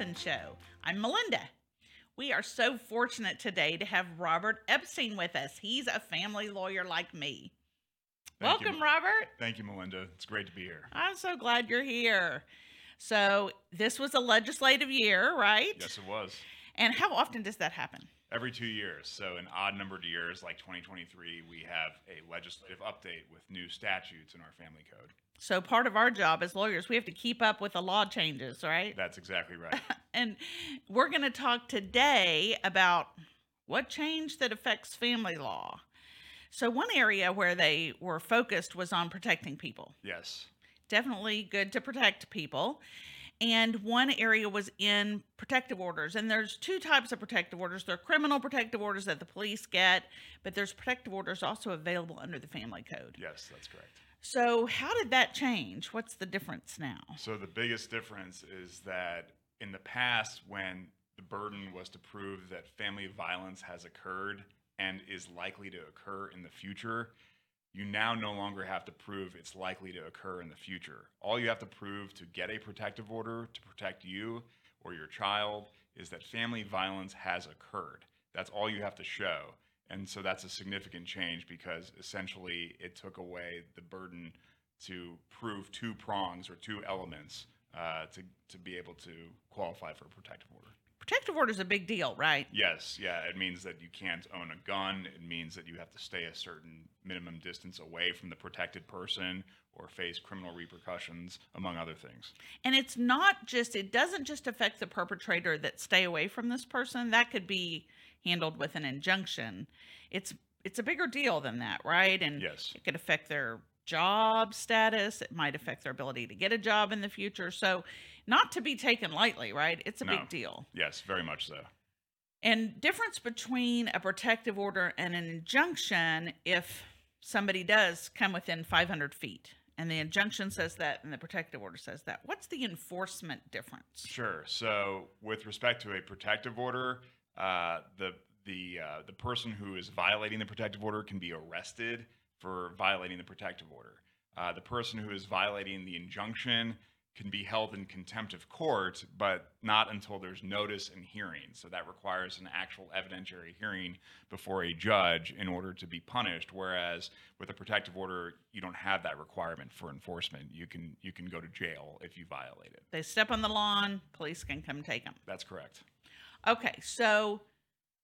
Show. I'm Melinda. We are so fortunate today to have Robert Epstein with us. He's a family lawyer like me. Thank you. Welcome, Robert. Thank you, Melinda. It's great to be here. I'm so glad you're here. So, this was a legislative year, right? Yes, it was. And how often does that happen? Every two years. So, in odd numbered years like 2023, we have a legislative update with new statutes in our family code. So, part of our job as lawyers, we have to keep up with the law changes, right? That's exactly right. And we're going to talk today about what change that affects family law. So, one area where they were focused was on protecting people. yes. Definitely good to protect people. And one area was in protective orders. And there's two types of protective orders there are criminal protective orders that the police get, but there's protective orders also available under the family code. Yes, that's correct. So, how did that change? What's the difference now? So, the biggest difference is that in the past, when the burden was to prove that family violence has occurred and is likely to occur in the future, you now no longer have to prove it's likely to occur in the future. All you have to prove to get a protective order to protect you or your child is that family violence has occurred. That's all you have to show. And so that's a significant change because essentially it took away the burden to prove two prongs or two elements uh, to, to be able to qualify for a protective order. Protective order is a big deal, right? Yes, yeah, it means that you can't own a gun. It means that you have to stay a certain minimum distance away from the protected person or face criminal repercussions, among other things. And it's not just it doesn't just affect the perpetrator that stay away from this person. That could be handled with an injunction. It's it's a bigger deal than that, right? And Yes. it could affect their job status. It might affect their ability to get a job in the future. So not to be taken lightly, right? It's a No. big deal. Yes, very much so. And difference between a protective order and an injunction if somebody does come within 500 feet and the injunction says that and the protective order says that. What's the enforcement difference? Sure. So, with respect to a protective order, uh, the the uh, the person who is violating the protective order can be arrested for violating the protective order. Uh, the person who is violating the injunction can be held in contempt of court, but not until there's notice and hearing. So that requires an actual evidentiary hearing before a judge in order to be punished. Whereas with a protective order, you don't have that requirement for enforcement. You can you can go to jail if you violate it. They step on the lawn, police can come take them. That's correct. Okay, so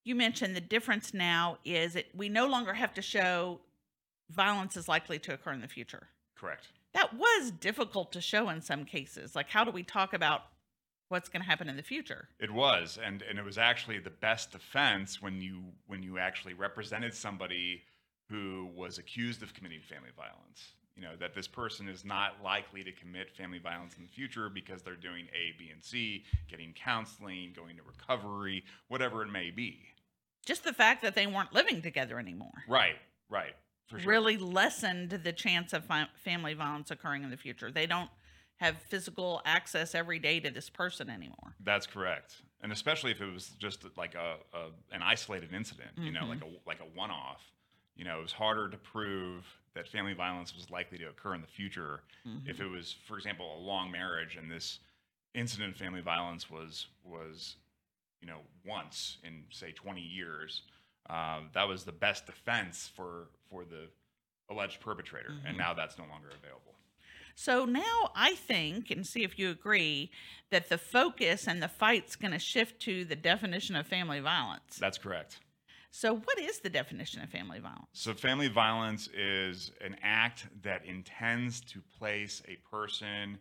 you mentioned the difference now is it we no longer have to show violence is likely to occur in the future. Correct. That was difficult to show in some cases. Like how do we talk about what's going to happen in the future? It was, and and it was actually the best defense when you when you actually represented somebody who was accused of committing family violence. You know that this person is not likely to commit family violence in the future because they're doing A, B, and C, getting counseling, going to recovery, whatever it may be. Just the fact that they weren't living together anymore Right. Right. For sure. really lessened the chance of fi- family violence occurring in the future. They don't have physical access every day to this person anymore. That's correct, and especially if it was just like a, a an isolated incident, you know, Mhm. like a like a one-off. You know, it was harder to prove that family violence was likely to occur in the future Mhm. if it was, for example, a long marriage and this incident of family violence was was you know once in say 20 years. Um, that was the best defense for for the alleged perpetrator, Mhm. and now that's no longer available. So now I think, and see if you agree, that the focus and the fight's going to shift to the definition of family violence. That's correct. So, what is the definition of family violence? So, family violence is an act that intends to place a person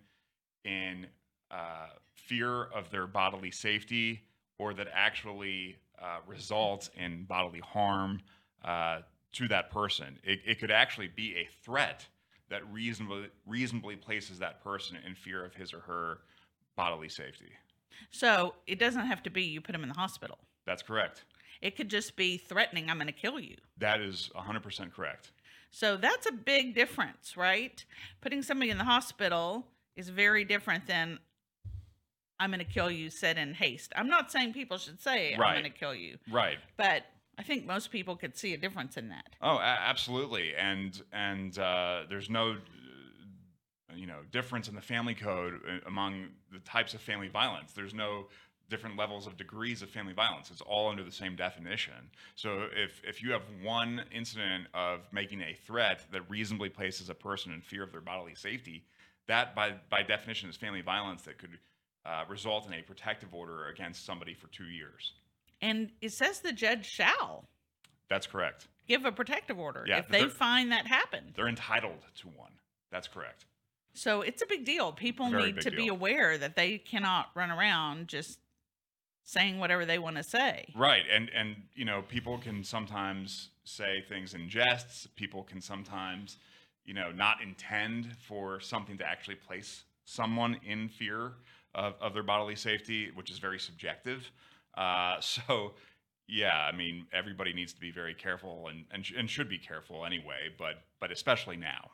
in uh, fear of their bodily safety or that actually uh, results in bodily harm uh, to that person. It, it could actually be a threat that reasonably, reasonably places that person in fear of his or her bodily safety. So, it doesn't have to be you put them in the hospital. That's correct. It could just be threatening, I'm going to kill you. That is 100% correct. So, that's a big difference, right? Putting somebody in the hospital is very different than I'm going to kill you said in haste. I'm not saying people should say I'm going to kill you, Right. but I think most people could see a difference in that. Oh, a- absolutely, and and uh, there's no, you know difference in the family code uh, among the types of family violence. There's no different levels of degrees of family violence. It's all under the same definition. So if if you have one incident of making a threat that reasonably places a person in fear of their bodily safety, that by by definition is family violence that could uh, result in a protective order against somebody for two years. And it says the judge shall That's correct. give a protective order Yeah, if they find that happened. They're entitled to one. That's correct. So it's a big deal. People Very need to be aware that they cannot run around just saying whatever they want to say. Right, and and you know, people can sometimes say things in jests. People can sometimes, you know, not intend for something to actually place someone in fear of, of their bodily safety, which is very subjective. Uh, so, yeah, I mean, everybody needs to be very careful and and, sh- and should be careful anyway, but but especially now.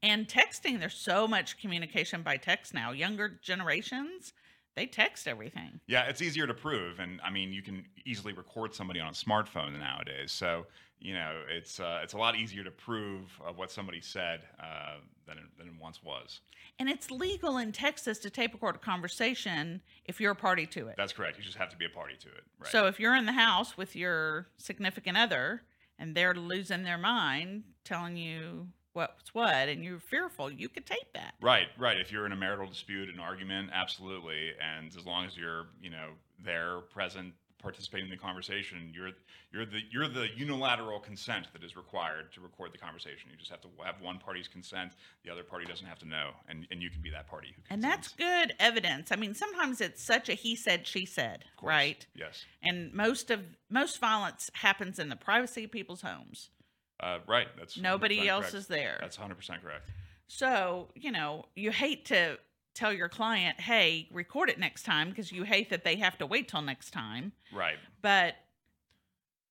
And texting, there's so much communication by text now. Younger generations, they text everything. Yeah, it's easier to prove, and I mean, you can easily record somebody on a smartphone nowadays. So you know, it's uh, it's a lot easier to prove uh, what somebody said uh, than it, than it once was. And it's legal in Texas to tape record a conversation if you're a party to it. That's correct. You just have to be a party to it. Right. So if you're in the house with your significant other and they're losing their mind telling you what's what and you're fearful, you could tape that. Right, right. If you're in a marital dispute, an argument, absolutely. And as long as you're, you know, there, present, participating in the conversation, you're you're the you're the unilateral consent that is required to record the conversation. You just have to have one party's consent. The other party doesn't have to know, and and you can be that party who And that's good evidence. I mean, sometimes it's such a he said, she said, right? Yes. And most of most violence happens in the privacy of people's homes. Uh, right. That's 100% Nobody else correct. is there. That's 100 percent correct. So, you know, you hate to tell your client, hey, record it next time because you hate that they have to wait till next time. Right. But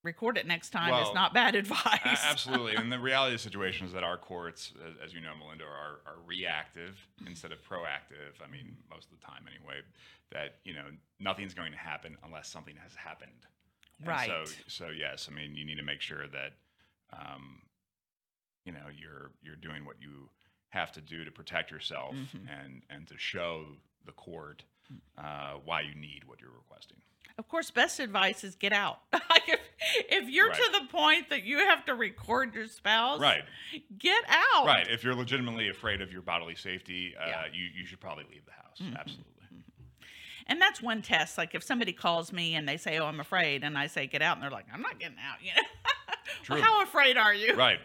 record it next time is not bad advice. absolutely. and the reality of the situation is that our courts, as, as you know, Melinda, are, are reactive instead of proactive. I mean, most of the time anyway, that, you know, nothing's going to happen unless something has happened. And Right. So, so yes, I mean, you need to make sure that, um, you know, you're, you're doing what you have to do to protect yourself Mhm. and, and to show the court uh, why you need what you're requesting. Of course, best advice is get out. like if if you're to the point that you have to record your spouse, Right. get out. Right. If you're legitimately afraid of your bodily safety, uh, Yeah. you, you should probably leave the house. Mhm. Absolutely. And that's one test. Like if somebody calls me and they say, "Oh, I'm afraid," and I say, "Get out," and they're like, "I'm not getting out." You know. Well, True. how afraid are you? Right.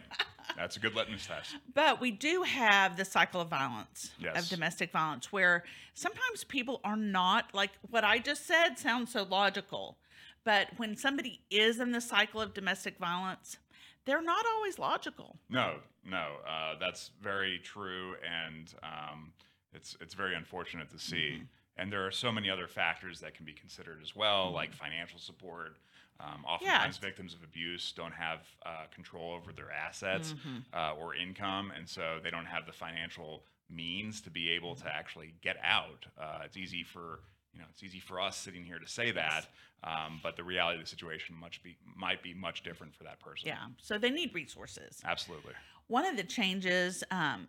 That's a good litmus test. But we do have the cycle of violence, of domestic violence, where sometimes people are not like what I just said sounds so logical. But when somebody is in the cycle of domestic violence, they're not always logical. No, no, uh, that's very true, and um, it's it's very unfortunate to see. Mm-hmm. And there are so many other factors that can be considered as well, like financial support. Um, Yeah. oftentimes, victims of abuse don't have uh, control over their assets Mhm. uh, or income, and so they don't have the financial means to be able Mm-hmm. to actually get out. Uh, it's easy for you know, it's easy for us sitting here to say that, um, but the reality of the situation much be might be much different for that person. Yeah. So they need resources. absolutely. One of the changes um,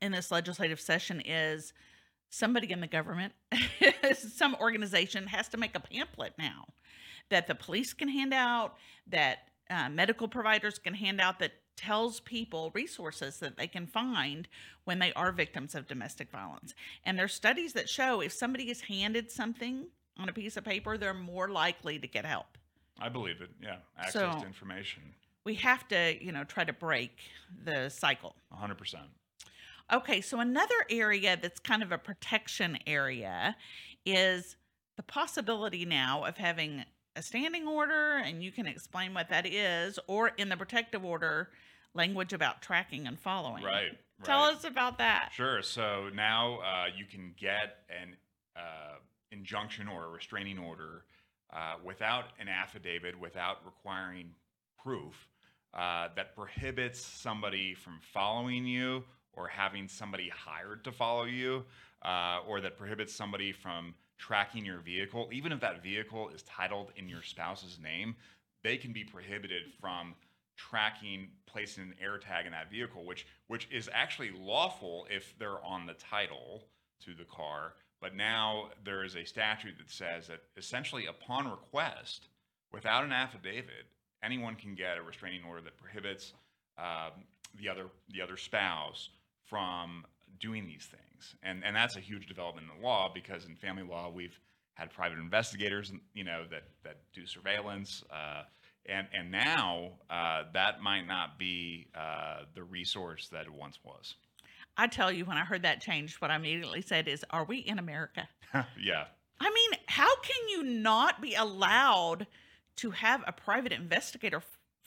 in this legislative session is somebody in the government, some organization has to make a pamphlet now that the police can hand out, that uh, medical providers can hand out that tells people resources that they can find when they are victims of domestic violence. And there's studies that show if somebody is handed something on a piece of paper, they're more likely to get help. I believe it. Yeah, access So- to information, We have to, you know, try to break the cycle. hundred percent. Okay, so another area that's kind of a protection area is the possibility now of having a standing order, and you can explain what that is, or in the protective order, language about tracking and following. Right. Tell us about that. Sure. So now uh, you can get an uh, injunction or a restraining order uh, without an affidavit, without requiring proof uh, that prohibits somebody from following you or having somebody hired to follow you, uh, or that prohibits somebody from tracking your vehicle, even if that vehicle is titled in your spouse's name, they can be prohibited from tracking, placing an air tag in that vehicle, which which is actually lawful if they're on the title to the car. But now there is a statute that says that essentially upon request, without an affidavit, anyone can get a restraining order that prohibits um, the other the other spouse from doing these things. And and that's a huge development in the law because in family law we've had private investigators, you know, that that do surveillance. Uh, and and now uh, that might not be uh, the resource that it once was. I tell you, when I heard that change, what I immediately said is, "Are we in America?" yeah. I mean, how can you not be allowed to have a private investigator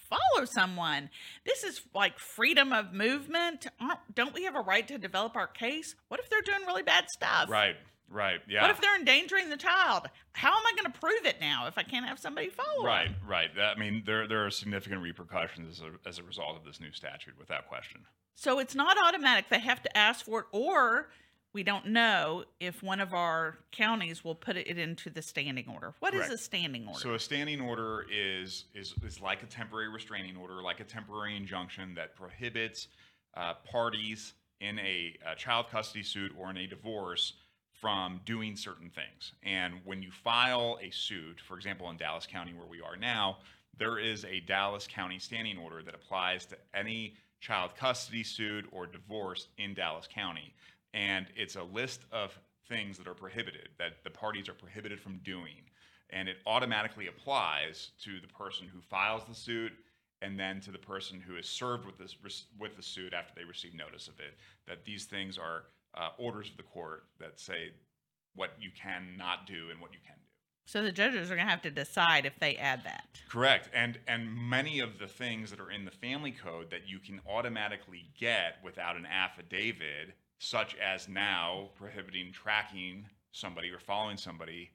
follow someone? This is like freedom of movement. Aren't- Don't we have a right to develop our case? What if they're doing really bad stuff? Right. Right. Yeah. What if they're endangering the child? How am I going to prove it now if I can't have somebody follow? Right, them? right. I mean, there there are significant repercussions as a, as a result of this new statute, without question. So it's not automatic. They have to ask for it, or we don't know if one of our counties will put it into the standing order. What is Correct. a standing order? So a standing order is is is like a temporary restraining order, like a temporary injunction that prohibits uh, parties in a, a child custody suit or in a divorce from doing certain things. And when you file a suit, for example, in Dallas County where we are now, there is a Dallas County standing order that applies to any child custody suit or divorce in Dallas County. And it's a list of things that are prohibited, that the parties are prohibited from doing. And it automatically applies to the person who files the suit and then to the person who is served with this with the suit after they receive notice of it. That these things are uh, orders of the court that say what you cannot do and what you can do. so the judges are going to have to decide if they add that. Correct. And and many of the things that are in the family code that you can automatically get without an affidavit, such as now prohibiting tracking somebody or following somebody,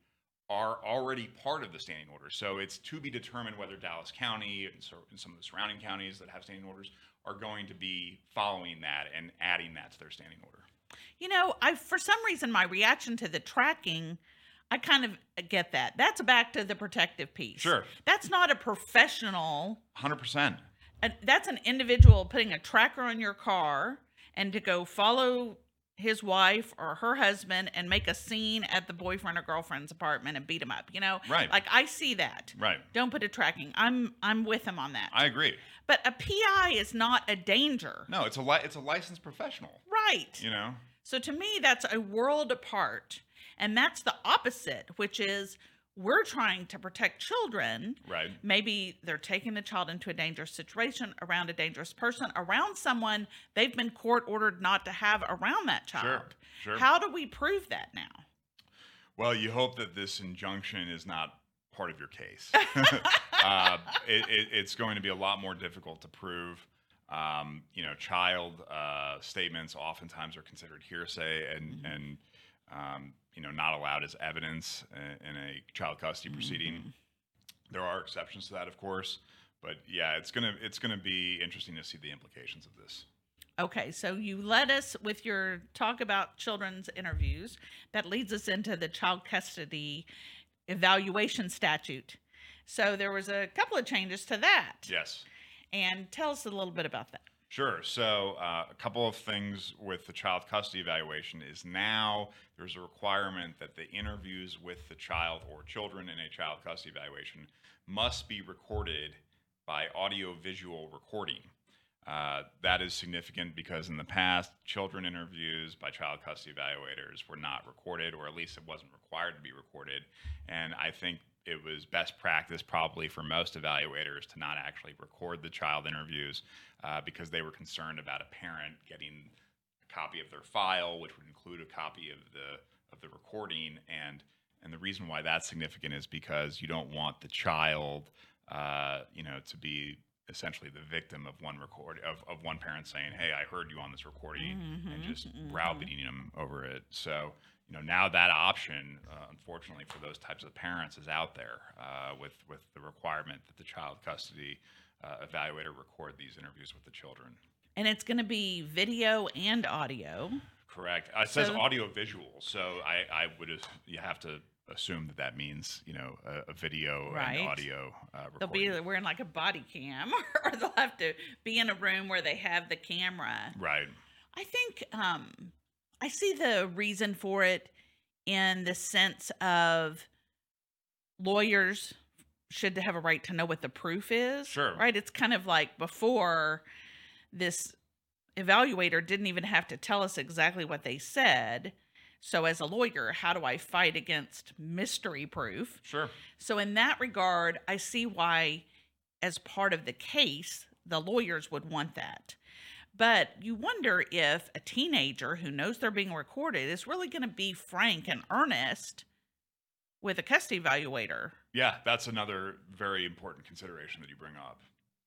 are already part of the standing order. So it's to be determined whether Dallas County and, so, and some of the surrounding counties that have standing orders are going to be following that and adding that to their standing order. You know, I for some reason my reaction to the tracking, I kind of get that. That's back to the protective piece. Sure. That's not a professional. 100%. uh, That's an individual putting a tracker on your car and to go follow his wife or her husband and make a scene at the boyfriend or girlfriend's apartment and beat him up. You know, Right. Like I see that. Right. Don't put a tracking. I'm I'm with him on that. I agree. but a PI is not a danger. No, it's a li- it's a licensed professional, Right. you know. So to me, that's a world apart. And that's the opposite, which is we're trying to protect children. Right. Maybe they're taking the child into a dangerous situation around a dangerous person, around someone they've been court ordered not to have around that child. Sure. Sure. How do we prove that now? Well, you hope that this injunction is not part of your case. uh, it, it, it's going to be a lot more difficult to prove. Um, you know, child uh, statements oftentimes are considered hearsay and and um, you know not allowed as evidence in, in a child custody mm-hmm. proceeding. There are exceptions to that, of course, but yeah, it's gonna it's gonna be interesting to see the implications of this. Okay, so you led us with your talk about children's interviews. That leads us into the child custody evaluation statute. So there was a couple of changes to that. Yes. And tell us a little bit about that. Sure. So, uh, a couple of things with the child custody evaluation is now there's a requirement that the interviews with the child or children in a child custody evaluation must be recorded by audio visual recording. Uh, that is significant because in the past, children interviews by child custody evaluators were not recorded, or at least it wasn't required to be recorded. And I think it was best practice probably for most evaluators to not actually record the child interviews uh, because they were concerned about a parent getting a copy of their file, which would include a copy of the of the recording. And and the reason why that's significant is because you don't want the child, uh, you know, to be essentially the victim of one record of, of one parent saying, "Hey, I heard you on this recording," and Mhm, just mhm. browbeating them over it. So you know now that option, uh, unfortunately for those types of parents, is out there uh, with with the requirement that the child custody uh, evaluator record these interviews with the children. And it's going to be video and audio. Correct. Uh, it says audio visual, so I I would you have to assume that that means you know a, a video Right. and audio uh, They'll be wearing like a body cam, or they'll have to be in a room where they have the camera. right. I think um, I see the reason for it in the sense of lawyers should have a right to know what the proof is. Sure. Right? It's kind of like before this evaluator didn't even have to tell us exactly what they said. So, as a lawyer, how do I fight against mystery proof? Sure. So, in that regard, I see why, as part of the case, the lawyers would want that. But you wonder if a teenager who knows they're being recorded is really going to be frank and earnest with a custody evaluator. Yeah, that's another very important consideration that you bring up.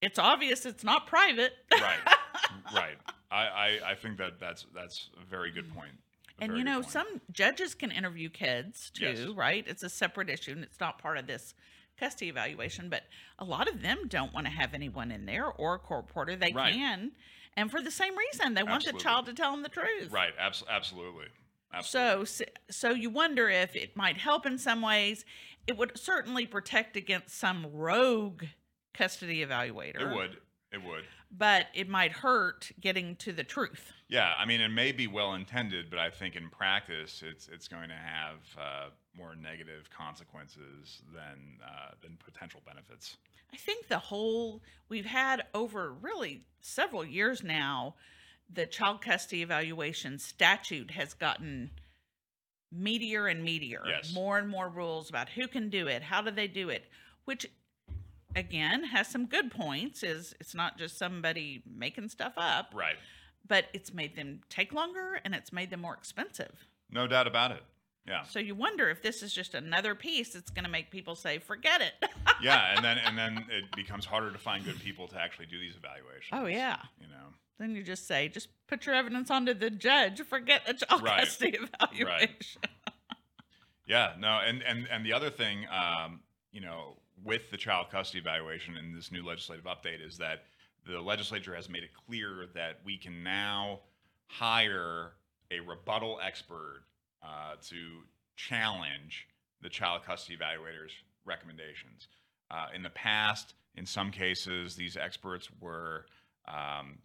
It's obvious it's not private. Right. right. I, I, I think that that's that's a very good mm. point. A and you know, some judges can interview kids too, Yes. right? It's a separate issue and it's not part of this custody evaluation, but a lot of them don't want to have anyone in there or a court reporter. They Right. can. And for the same reason, they want the child to tell them the truth. Right. Abs- absolutely. Absolutely. So, so you wonder if it might help in some ways. It would certainly protect against some rogue custody evaluator. it would. It would. but it might hurt getting to the truth. Yeah, I mean, it may be well intended, but I think in practice, it's it's going to have uh, more negative consequences than uh, than potential benefits. I think the whole we've had over really several years now, the child custody evaluation statute has gotten meatier and meatier. Yes. More and more rules about who can do it, how do they do it, which again has some good points is it's not just somebody making stuff up, Right. but it's made them take longer and it's made them more expensive. No doubt about it. Yeah. So you wonder if this is just another piece that's going to make people say forget it. Yeah, and then and then it becomes harder to find good people to actually do these evaluations. Oh, yeah. You know. then you just say, just put your evidence onto the judge. Forget the child Right. custody evaluation. Right. Yeah, no, and and and the other thing, um, you know, with the child custody evaluation and this new legislative update is that the legislature has made it clear that we can now hire a rebuttal expert uh, to challenge the child custody evaluator's recommendations. Uh, in the past, in some cases, these experts were um,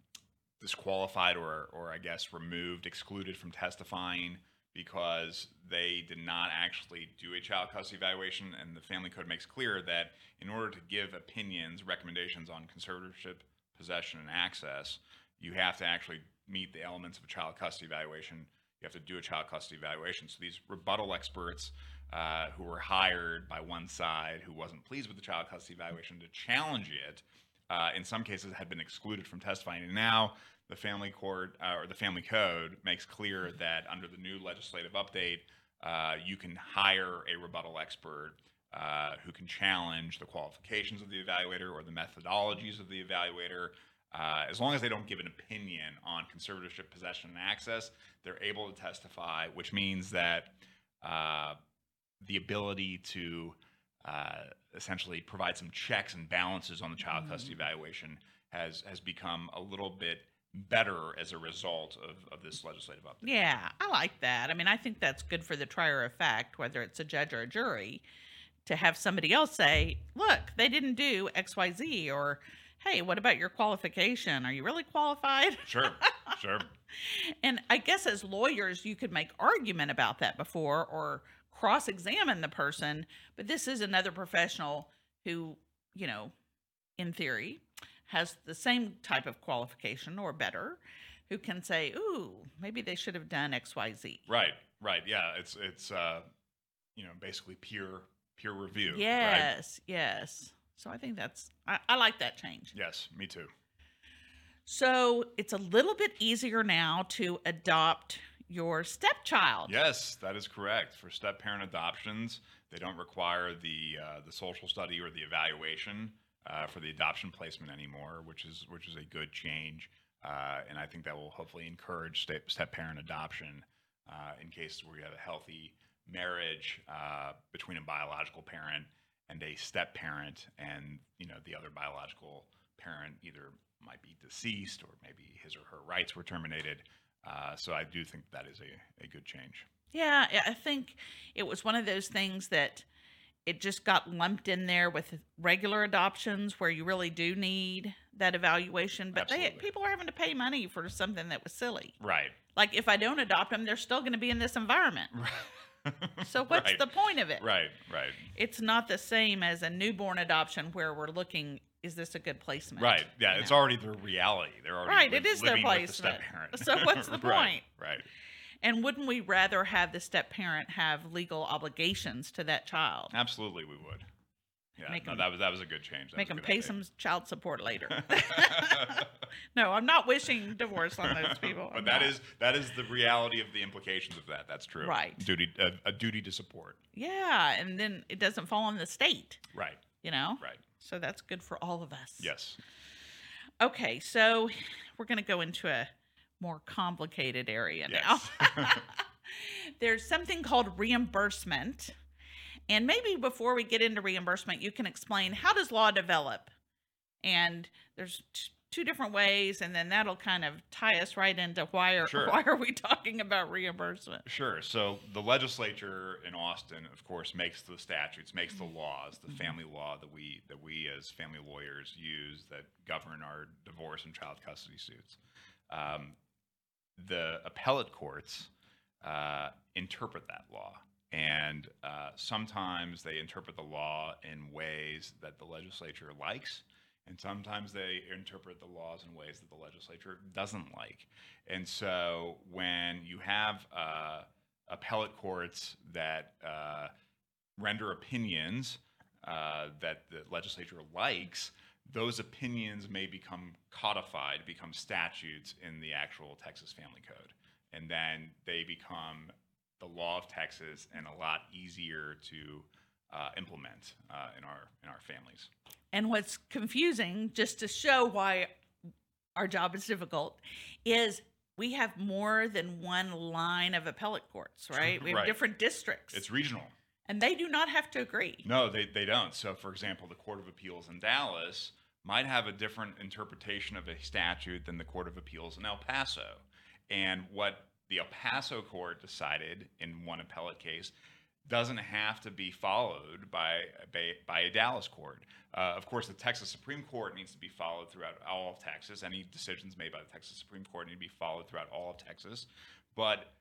disqualified or, or I guess removed, excluded from testifying because they did not actually do a child custody evaluation. And the Family Code makes clear that in order to give opinions, recommendations on conservatorship, possession, and access, you have to actually meet the elements of a child custody evaluation. You have to do a child custody evaluation. So these rebuttal experts uh, who were hired by one side who wasn't pleased with the child custody evaluation to challenge it, uh, in some cases had been excluded from testifying. And now the family court uh, or the family code makes clear that under the new legislative update, uh, you can hire a rebuttal expert uh, who can challenge the qualifications of the evaluator or the methodologies of the evaluator. Uh, as long as they don't give an opinion on conservatorship, possession, and access, they're able to testify, which means that uh, the ability to uh, essentially provide some checks and balances on the child custody evaluation has has become a little bit better as a result of, of this legislative update. Yeah, I like that. I mean, I think that's good for the trier of fact, whether it's a judge or a jury, to have somebody else say, look, they didn't do XYZ, or hey, what about your qualification? Are you really qualified? Sure, sure. And I guess as lawyers, you could make argument about that before or cross examine the person, but this is another professional who, you know, in theory, has the same type of qualification or better, who can say, ooh, maybe they should have done XYZ. Right, right. Yeah, it's it's uh, you know basically peer peer review. Right? Yes, yes. So I think that's, I, I like that change. Yes, me too. So it's a little bit easier now to adopt your stepchild. Yes, that is correct. For step parent adoptions, they don't require the uh, the social study or the evaluation uh, for the adoption placement anymore, which is which is a good change, uh, and I think that will hopefully encourage step step parent adoption uh, in cases where you have a healthy marriage uh, between a biological parent and a step parent, and you know the other biological parent either might be deceased or maybe his or her rights were terminated. Uh, so I do think that is a, a good change. Yeah, I think it was one of those things that it just got lumped in there with regular adoptions where you really do need that evaluation. But they, people are having to pay money for something that was silly. Right. Like if I don't adopt them, they're still going to be in this environment. So what's Right. the point of it? Right, right, It's not the same as a newborn adoption where we're looking, is this a good placement? right. Yeah, You it's know? already their reality. They're already Right, it is their with the. So what's the Right, point? Right. And wouldn't we rather have the step parent have legal obligations to that child? Absolutely, we would. Yeah, Make no, 'em- that was that was a good change. That Make them pay idea. some child support later. no, I'm not wishing divorce on those people. but I'm that not. is that is the reality of the implications of that. That's true. Right. Duty a, a duty to support. yeah, and then it doesn't fall on the state, Right. you know. Right. So that's good for all of us. Yes. Okay, so we're going to go into a more complicated area Yes. now. There's something called reimbursement. And maybe before we get into reimbursement, you can explain how does law develop? And there's t- two different ways and then that'll kind of tie us right into why are Sure. why are we talking about reimbursement? Sure. So the legislature in Austin, of course, makes the statutes, makes the laws, the family law that we that we as family lawyers use that govern our divorce and child custody suits. Um, the appellate courts uh, interpret that law, and uh, sometimes they interpret the law in ways that the legislature likes, and sometimes they interpret the laws in ways that the legislature doesn't like. And so when you have uh, appellate courts that uh, render opinions uh, that the legislature likes, those opinions may become codified, become statutes in the actual Texas Family Code. And then they become the law of Texas and a lot easier to uh, implement uh, in our in our families. And what's confusing, just to show why our job is difficult, is we have more than one line of appellate courts, right? We have Right. different districts. It's regional. and they do not have to agree. No, they, they don't. So, for example, the Court of Appeals in Dallas might have a different interpretation of a statute than the Court of Appeals in El Paso. And what the El Paso court decided in one appellate case doesn't have to be followed by, by, by a Dallas court. Uh, of course, the Texas Supreme Court needs to be followed throughout all of Texas. Any decisions made by the Texas Supreme Court need to be followed throughout all of Texas. But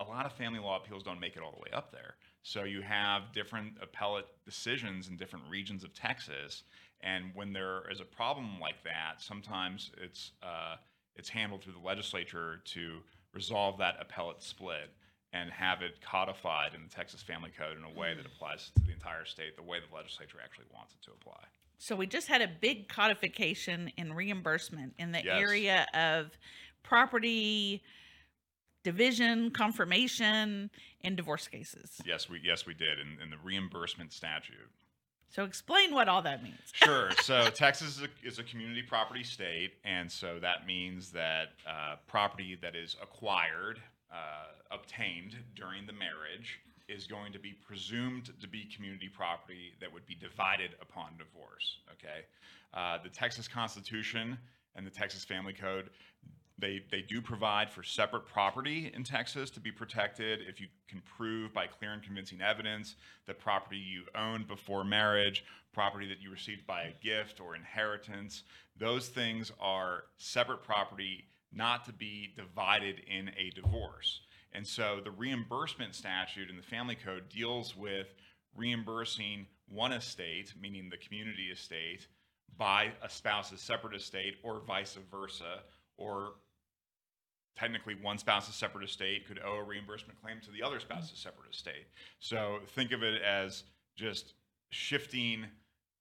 a lot of family law appeals don't make it all the way up there. So you have different appellate decisions in different regions of Texas, and when there is a problem like that, sometimes it's uh, it's handled through the legislature to resolve that appellate split and have it codified in the Texas Family Code in a way that applies to the entire state, the way the legislature actually wants it to apply. So we just had a big codification in reimbursement in the Yes. area of property division, confirmation in divorce cases. Yes, we yes we did in, in the reimbursement statute. So explain what all that means. Sure. So Texas is a, is a community property state, and so that means that uh, property that is acquired, uh, obtained during the marriage, is going to be presumed to be community property that would be divided upon divorce. Okay. Uh, the Texas Constitution and the Texas Family Code. They, they do provide for separate property in Texas to be protected if you can prove by clear and convincing evidence that property you owned before marriage, property that you received by a gift or inheritance, those things are separate property not to be divided in a divorce. And so the reimbursement statute in the family code deals with reimbursing one estate, meaning the community estate, by a spouse's separate estate or vice versa, or technically one spouse's separate estate could owe a reimbursement claim to the other spouse's separate estate. So think of it as just shifting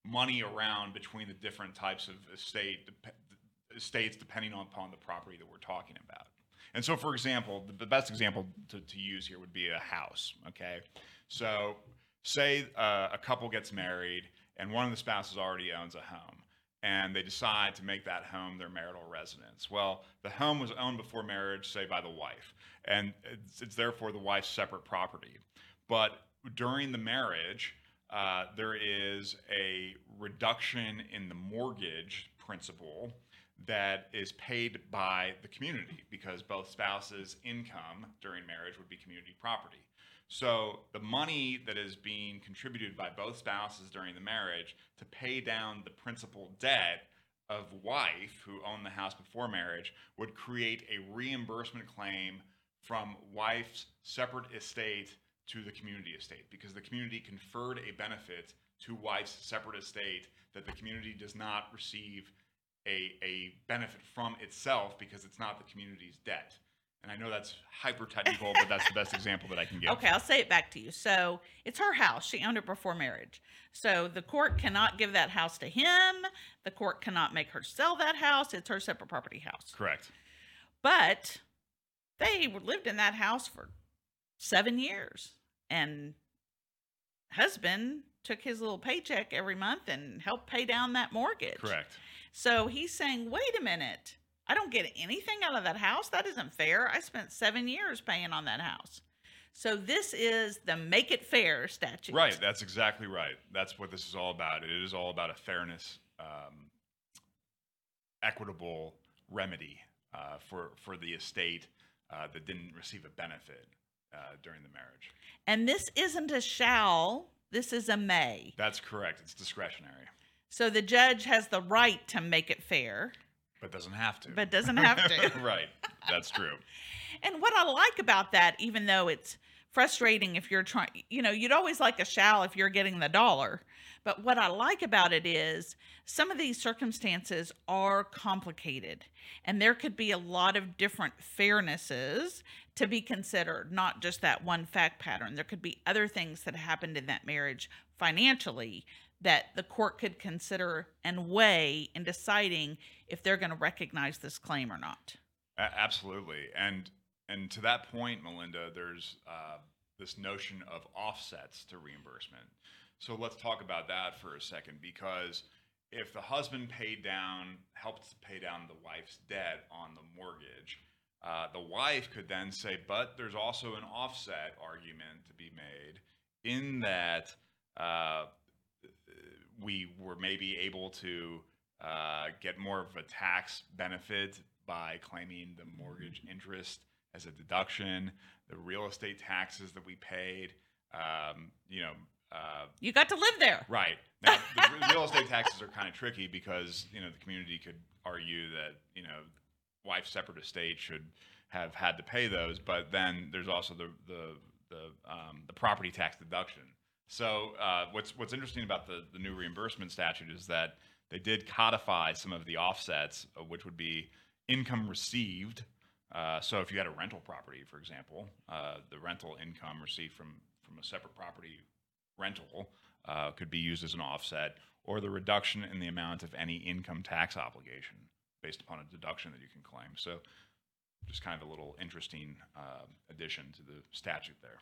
money around between the different types of estate estates depending upon the property that we're talking about. And so, for example, the, the best example to, to use here would be a house. Okay, so say uh, a couple gets married and one of the spouses already owns a home and they decide to make that home their marital residence. Well, the home was owned before marriage, say by the wife, and it's, it's therefore the wife's separate property. But during the marriage, uh, there is a reduction in the mortgage principal that is paid by the community because both spouses' income during marriage would be community property. So the money that is being contributed by both spouses during the marriage to pay down the principal debt of wife who owned the house before marriage would create a reimbursement claim from wife's separate estate to the community estate because the community conferred a benefit to wife's separate estate that the community does not receive a, a benefit from itself because it's not the community's debt. And I know that's hyper technical, but that's the best example that I can give. Okay, I'll say it back to you. So it's her house. She owned it before marriage. So the court cannot give that house to him. The court cannot make her sell that house. It's her separate property house. Correct. But they lived in that house for seven years. And husband took his little paycheck every month and helped pay down that mortgage. Correct. So he's saying, wait a minute. I don't get anything out of that house. That isn't fair. I spent seven years paying on that house. So this is the make it fair statute. Right. That's exactly right. That's what this is all about. It is all about a fairness, um, equitable remedy uh, for for the estate uh, that didn't receive a benefit uh, during the marriage. And this isn't a shall, this is a may. That's correct. It's discretionary, So the judge has the right to make it fair, but doesn't have to. but doesn't have to. right. That's true. and what I like about that, even though it's frustrating if you're trying, you know, you'd always like a shall if you're getting the dollar. But what I like about it is some of these circumstances are complicated, and there could be a lot of different fairnesses to be considered, not just that one fact pattern. There could be other things that happened in that marriage financially that the court could consider and weigh in deciding if they're going to recognize this claim or not. Absolutely. And and to that point, Melinda, there's uh, this notion of offsets to reimbursement. So let's talk about that for a second because if the husband paid down, helped pay down the wife's debt on the mortgage, uh, the wife could then say, but there's also an offset argument to be made in that uh, we were maybe able to uh, get more of a tax benefit by claiming the mortgage interest as a deduction, the real estate taxes that we paid, um, you know, uh, You got to live there. Right. Now, the real estate taxes are kind of tricky because, you know, the community could argue that, you know, wife's separate estate should have had to pay those, but then there's also the the the, um, the property tax deduction. So uh, what's what's interesting about the the new reimbursement statute is that they did codify some of the offsets, uh, which would be income received. Uh, so if you had a rental property, for example, uh, the rental income received from from a separate property rental uh, could be used as an offset, or the reduction in the amount of any income tax obligation based upon a deduction that you can claim. So, just kind of a little interesting addition to the statute there.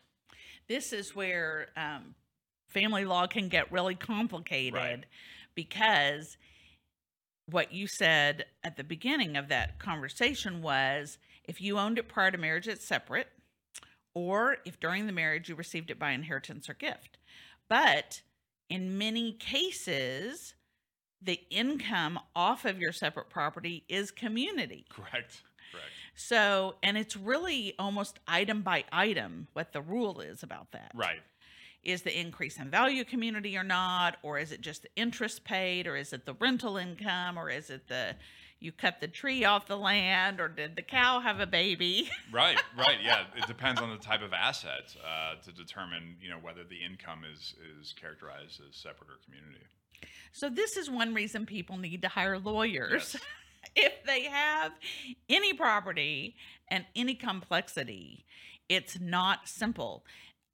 This is where um, family law can get really complicated Right. because what you said at the beginning of that conversation was if you owned it prior to marriage, it's separate, or if during the marriage you received it by inheritance or gift. But in many cases, the income off of your separate property is community. Correct. Correct. So, and it's really almost item by item what the rule is about that. Right. Is the increase in value community or not? Or is it just the interest paid? Or is it the rental income? Or is it the you cut the tree off the land? Or did the cow have a baby? Right. Right. Yeah. It depends on the type of asset uh, to determine, you know, whether the income is is characterized as separate or community. So, this is one reason people need to hire lawyers. Yes. if they have any property and any complexity, it's not simple.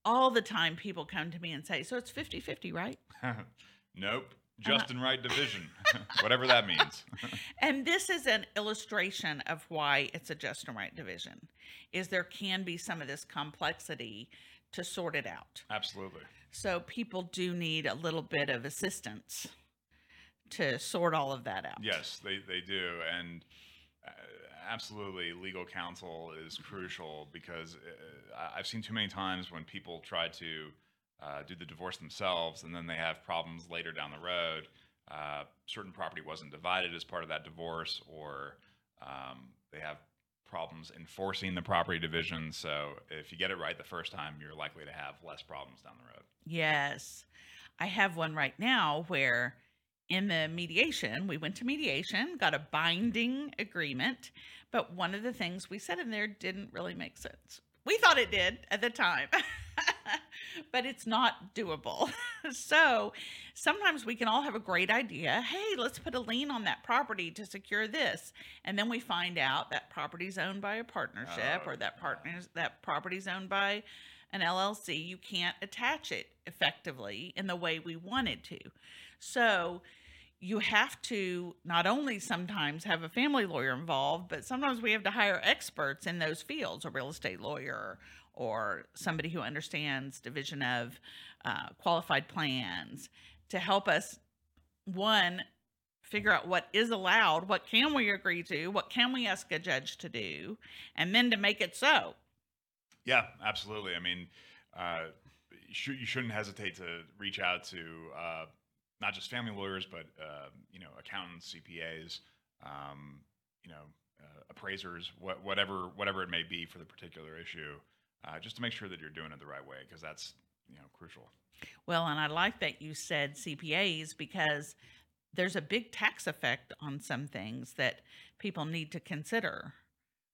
All the time, people come to me and say, So it's 50 50, right? nope. Just and right division, whatever that means. And this is an illustration of why it's a just and right division. Is there can be some of this complexity to sort it out. Absolutely. So people do need a little bit of assistance to sort all of that out. Yes, they, they do. And uh, absolutely, legal counsel is crucial because uh, I've seen too many times when people try to uh, do the divorce themselves and then they have problems later down the road. uh, certain property wasn't divided as part of that divorce, or um, they have problems enforcing the property division. So if you get it right the first time, you're likely to have less problems down the road. Yes. I have one right now where in the mediation, we went to mediation, got a binding agreement, but one of the things we said in there didn't really make sense. We thought it did at the time, but it's not doable. so sometimes we can all have a great idea. Hey, let's put a lien on that property to secure this. And then we find out that property's owned by a partnership Oh, or that yeah. partners that property's owned by an LLC. You can't attach it effectively in the way we wanted to. So you have to not only sometimes have a family lawyer involved, but sometimes we have to hire experts in those fields, a real estate lawyer or somebody who understands division of uh, qualified plans to help us one figure out what is allowed, what can we agree to, what can we ask a judge to do, and then to make it so. Yeah, absolutely. I mean, uh, you, shouldn't hesitate to reach out to uh, not just family lawyers, but uh, you know, accountants, CPAs, um, you know, uh, appraisers, what, whatever whatever it may be for the particular issue, uh, just to make sure that you're doing it the right way, because that's you know crucial. Well, and I like that you said CPAs because there's a big tax effect on some things that people need to consider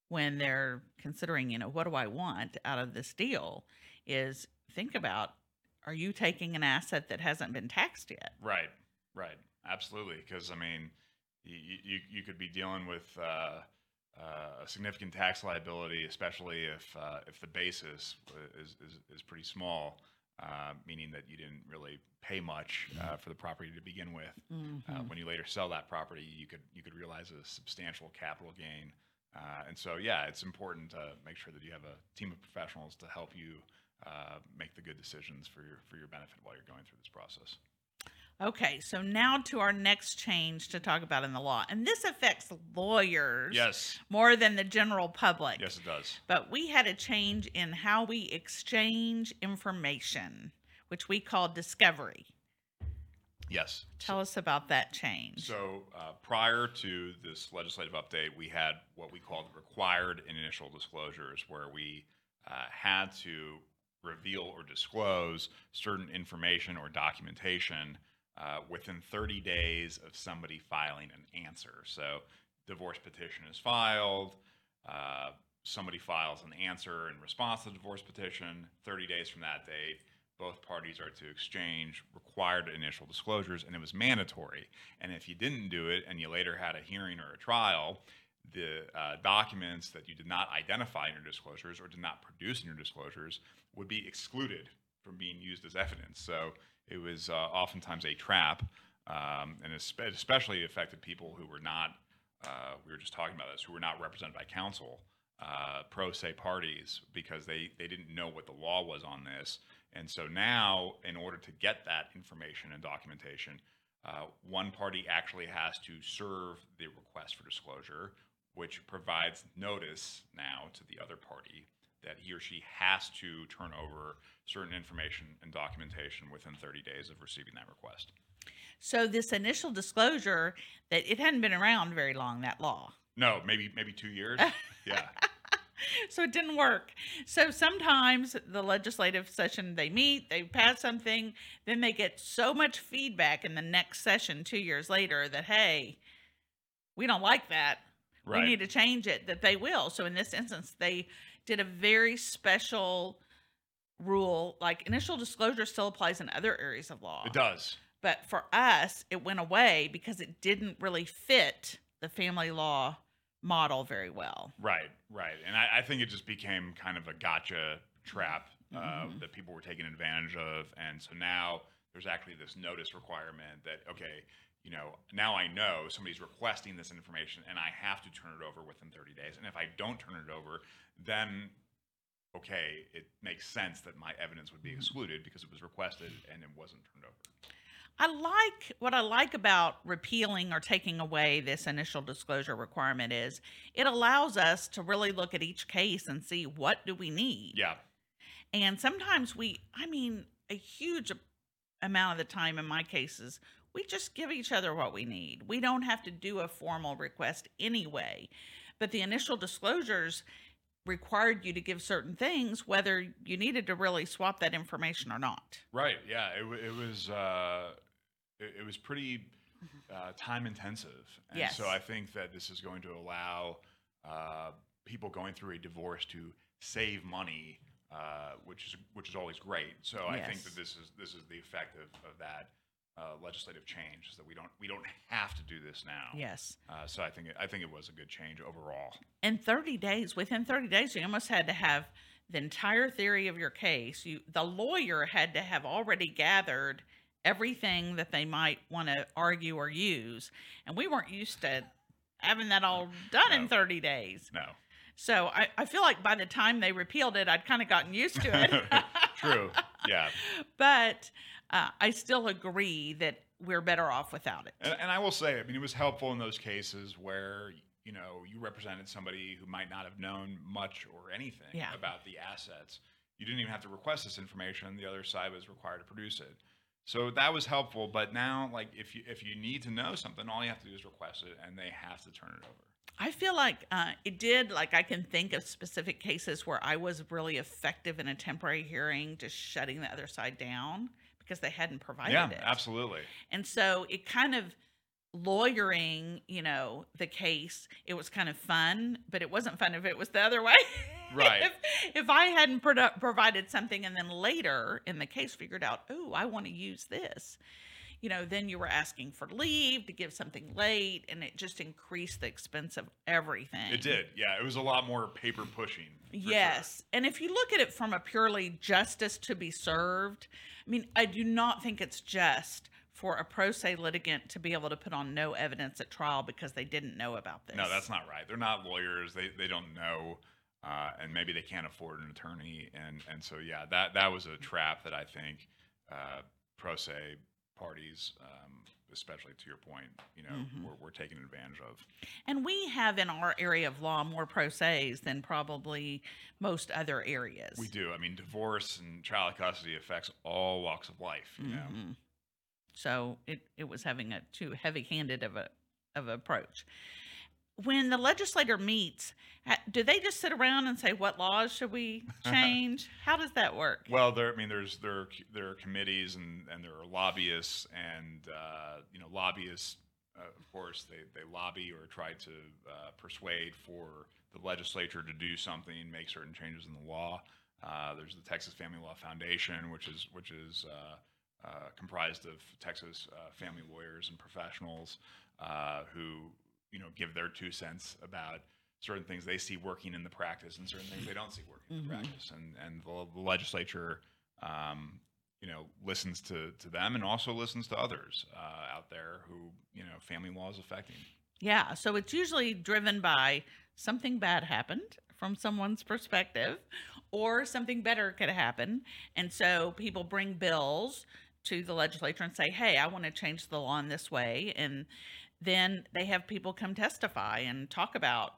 when they're considering, you know, what do I want out of this deal? Is think about are you taking an asset that hasn't been taxed yet? Right, right, absolutely. Because I mean, you, you you could be dealing with uh, uh, a significant tax liability, especially if uh, if the basis is, is is pretty small, uh, meaning that you didn't really pay much uh, for the property to begin with. Uh, when you later sell that property, you could you could realize a substantial capital gain. Uh, and so, yeah, it's important to make sure that you have a team of professionals to help you uh, make the good decisions for your for your benefit while you're going through this process. Okay, so now to our next change to talk about in the law. And this affects lawyers Yes, more than the general public. yes, it does. But we had a change in how we exchange information, which we call discovery. Yes. Tell us about that change. So uh, prior to this legislative update, we had what we called required initial disclosures, where we uh, had to reveal or disclose certain information or documentation uh, within 30 days of somebody filing an answer. So, divorce petition is filed. Uh, somebody files an answer in response to the divorce petition. 30 days from that date, both parties are to exchange required initial disclosures, and it was mandatory. And if you didn't do it and you later had a hearing or a trial, the uh, documents that you did not identify in your disclosures or did not produce in your disclosures would be excluded from being used as evidence. So it was uh, oftentimes a trap, um, and especially affected people who were not, uh, we were just talking about this, who were not represented by counsel, uh, pro se parties, because they, they didn't know what the law was on this. And so now, in order to get that information and documentation, uh, one party actually has to serve the request for disclosure, which provides notice now to the other party that he or she has to turn over certain information and documentation within 30 days of receiving that request. So this initial disclosure that it hadn't been around very long, that law. No, maybe maybe two years. yeah, So it didn't work. So sometimes the legislative session they meet, they pass something, then they get so much feedback in the next session 2 years later that hey, we don't like that. Right. we need to change it that they will so in this instance they did a very special rule like initial disclosure still applies in other areas of law it does. but for us it went away because it didn't really fit the family law model very well Right, right. And I, I think it just became kind of a gotcha trap uh, Mhm. that people were taking advantage of. And so now there's actually this notice requirement that, okay, you know, now I know somebody's requesting this information and I have to turn it over within 30 days. And if I don't turn it over, then, okay, it makes sense that my evidence would be mm-hmm. excluded because it was requested and it wasn't turned over. i like what i like about repealing or taking away this initial disclosure requirement is it allows us to really look at each case and see what do we need Yeah, And sometimes we, I mean, a huge amount of the time in my cases, we just give each other what we need. We don't have to do a formal request anyway. But the initial disclosures required you to give certain things, whether you needed to really swap that information or not. Right. Yeah. It, it was uh, it, it was pretty uh, time intensive, and Yes. so I think that this is going to allow uh, people going through a divorce to save money, uh, which is which is always great. So I think that this is this is the effect of, of that uh, legislative change is that we don't we don't have to do this now. Yes. Uh, so I think it, I think it was a good change overall. in 30 days within 30 days you almost had to have the entire theory of your case you the lawyer had to have already gathered everything that they might want to argue or use and we weren't used to having that all done in 30 days No. so I, I feel like by the time they repealed it i'd kind of gotten used to it True. Yeah. but uh, i still agree that we're better off without it And, and I will say, I mean, it was helpful in those cases where you know you represented somebody who might not have known much or anything Yeah. about the assets. You didn't even have to request this information; the other side was required to produce it. So that was helpful. But now, like, if you if you need to know something, all you have to do is request it, and they have to turn it over. I feel like uh, it did. Like I can think of specific cases where I was really effective in a temporary hearing, just shutting the other side down because they hadn't provided yeah, it. absolutely. And so it kind of lawyering, you know, the case. It was kind of fun, but it wasn't fun if it was the other way. Right. if, if I hadn't produ- provided something and then later in the case figured out, oh, I want to use this, you know, then you were asking for leave to give something late, and it just increased the expense of everything. It did. Yeah, it was a lot more paper pushing. for sure. Yes. And if you look at it from a purely justice to be served, I mean, I do not think it's just for a pro se litigant to be able to put on no evidence at trial because they didn't know about this. No, that's not right. They're not lawyers. They they don't know, uh, and maybe they can't afford an attorney. And and so yeah, that that was a trap that I think uh, pro se parties, um, especially to your point, you know, Mhm. were, were taking advantage of. And we have in our area of law more pro ses than probably most other areas. We do. I mean, divorce and child custody affects all walks of life. You know. Mhm. So it, it was having a too heavy handed of a of approach. When the legislator meets, do they just sit around and say what laws should we change? How does that work? Well, there. I mean, there's there are, there are committees and and there are lobbyists and uh, you know lobbyists. Uh, of course, they they lobby or try to uh, persuade for the legislature to do something, make certain changes in the law. Uh, there's the Texas Family Law Foundation, which is which is uh, uh, comprised of Texas uh, family lawyers and professionals uh, who you know give their two cents about certain things they see working in the practice and certain things they don't see working in Mhm. the practice. And and the, the legislature, um, you know, listens to to them and also listens to others uh, out there who you know family law is affecting. Yeah, so it's usually driven by something bad happened from someone's perspective, or something better could happen. And so people bring bills to the legislature and say, hey, I want to change the law in this way. And then they have people come testify and talk about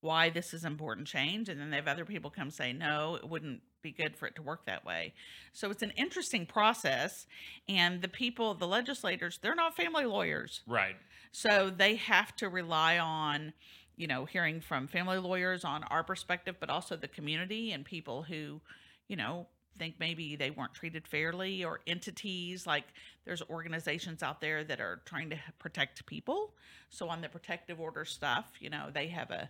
why this is important change. And then they have other people come say, no, it wouldn't be good for it to work that way. So it's an interesting process. And the people, the legislators, they're not family lawyers. Right. So they have to rely on, you know, hearing from family lawyers on our perspective, but also the community and people who, you know, think maybe they weren't treated fairly or entities like there's organizations out there that are trying to protect people. So on the protective order stuff, you know, they have a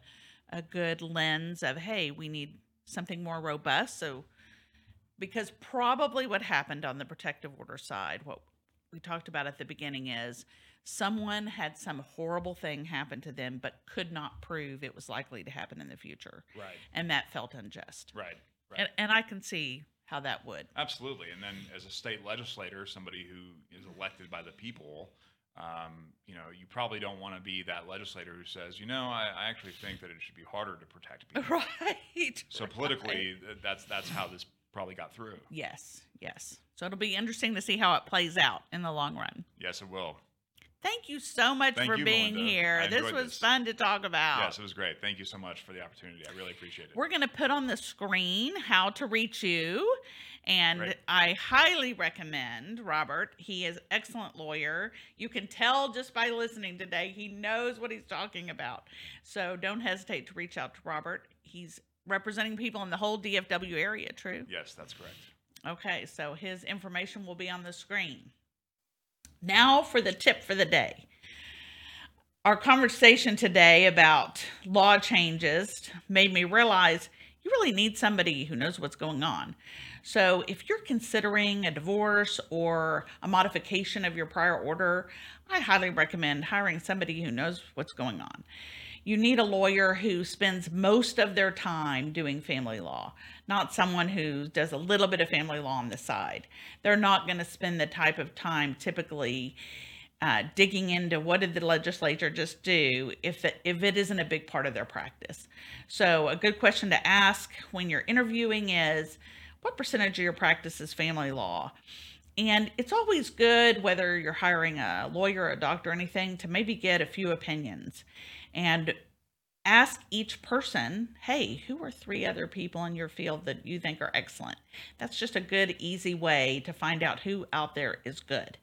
a good lens of, hey, we need something more robust. So because probably what happened on the protective order side, what we talked about at the beginning is someone had some horrible thing happen to them but could not prove it was likely to happen in the future Right. and that felt unjust Right. Right. and, and i can see how that would Absolutely. And then as a state legislator, somebody who is elected by the people, um, you know, you probably don't want to be that legislator who says, you know, I, I actually think that it should be harder to protect people. right So politically, th- that's that's how this probably got through. yes yes so it'll be interesting to see how it plays out in the long run Yes, it will. Thank you so much Thank for you, being Melinda. here this was this. fun to talk about Yes, it was great. Thank you so much for the opportunity. I really appreciate it. We're going to put on the screen how to reach you. And Right. I highly recommend Robert. He is excellent lawyer. You can tell just by listening today, he knows what he's talking about. So don't hesitate to reach out to Robert. He's representing people in the whole DFW area, true? Yes, that's correct. Okay, so his information will be on the screen. Now for the tip for the day. Our conversation today about law changes made me realize you really need somebody who knows what's going on. So, if you're considering a divorce or a modification of your prior order, I highly recommend hiring somebody who knows what's going on. You need a lawyer who spends most of their time doing family law, not someone who does a little bit of family law on the side. They're not going to spend the type of time typically uh, digging into what did the legislature just do if it, if it isn't a big part of their practice. So a good question to ask when you're interviewing is, what percentage of your practice is family law? And it's always good, whether you're hiring a lawyer, a doctor, or anything, to maybe get a few opinions and ask each person, hey, who are three other people in your field that you think are excellent? That's just a good, easy way to find out who out there is good.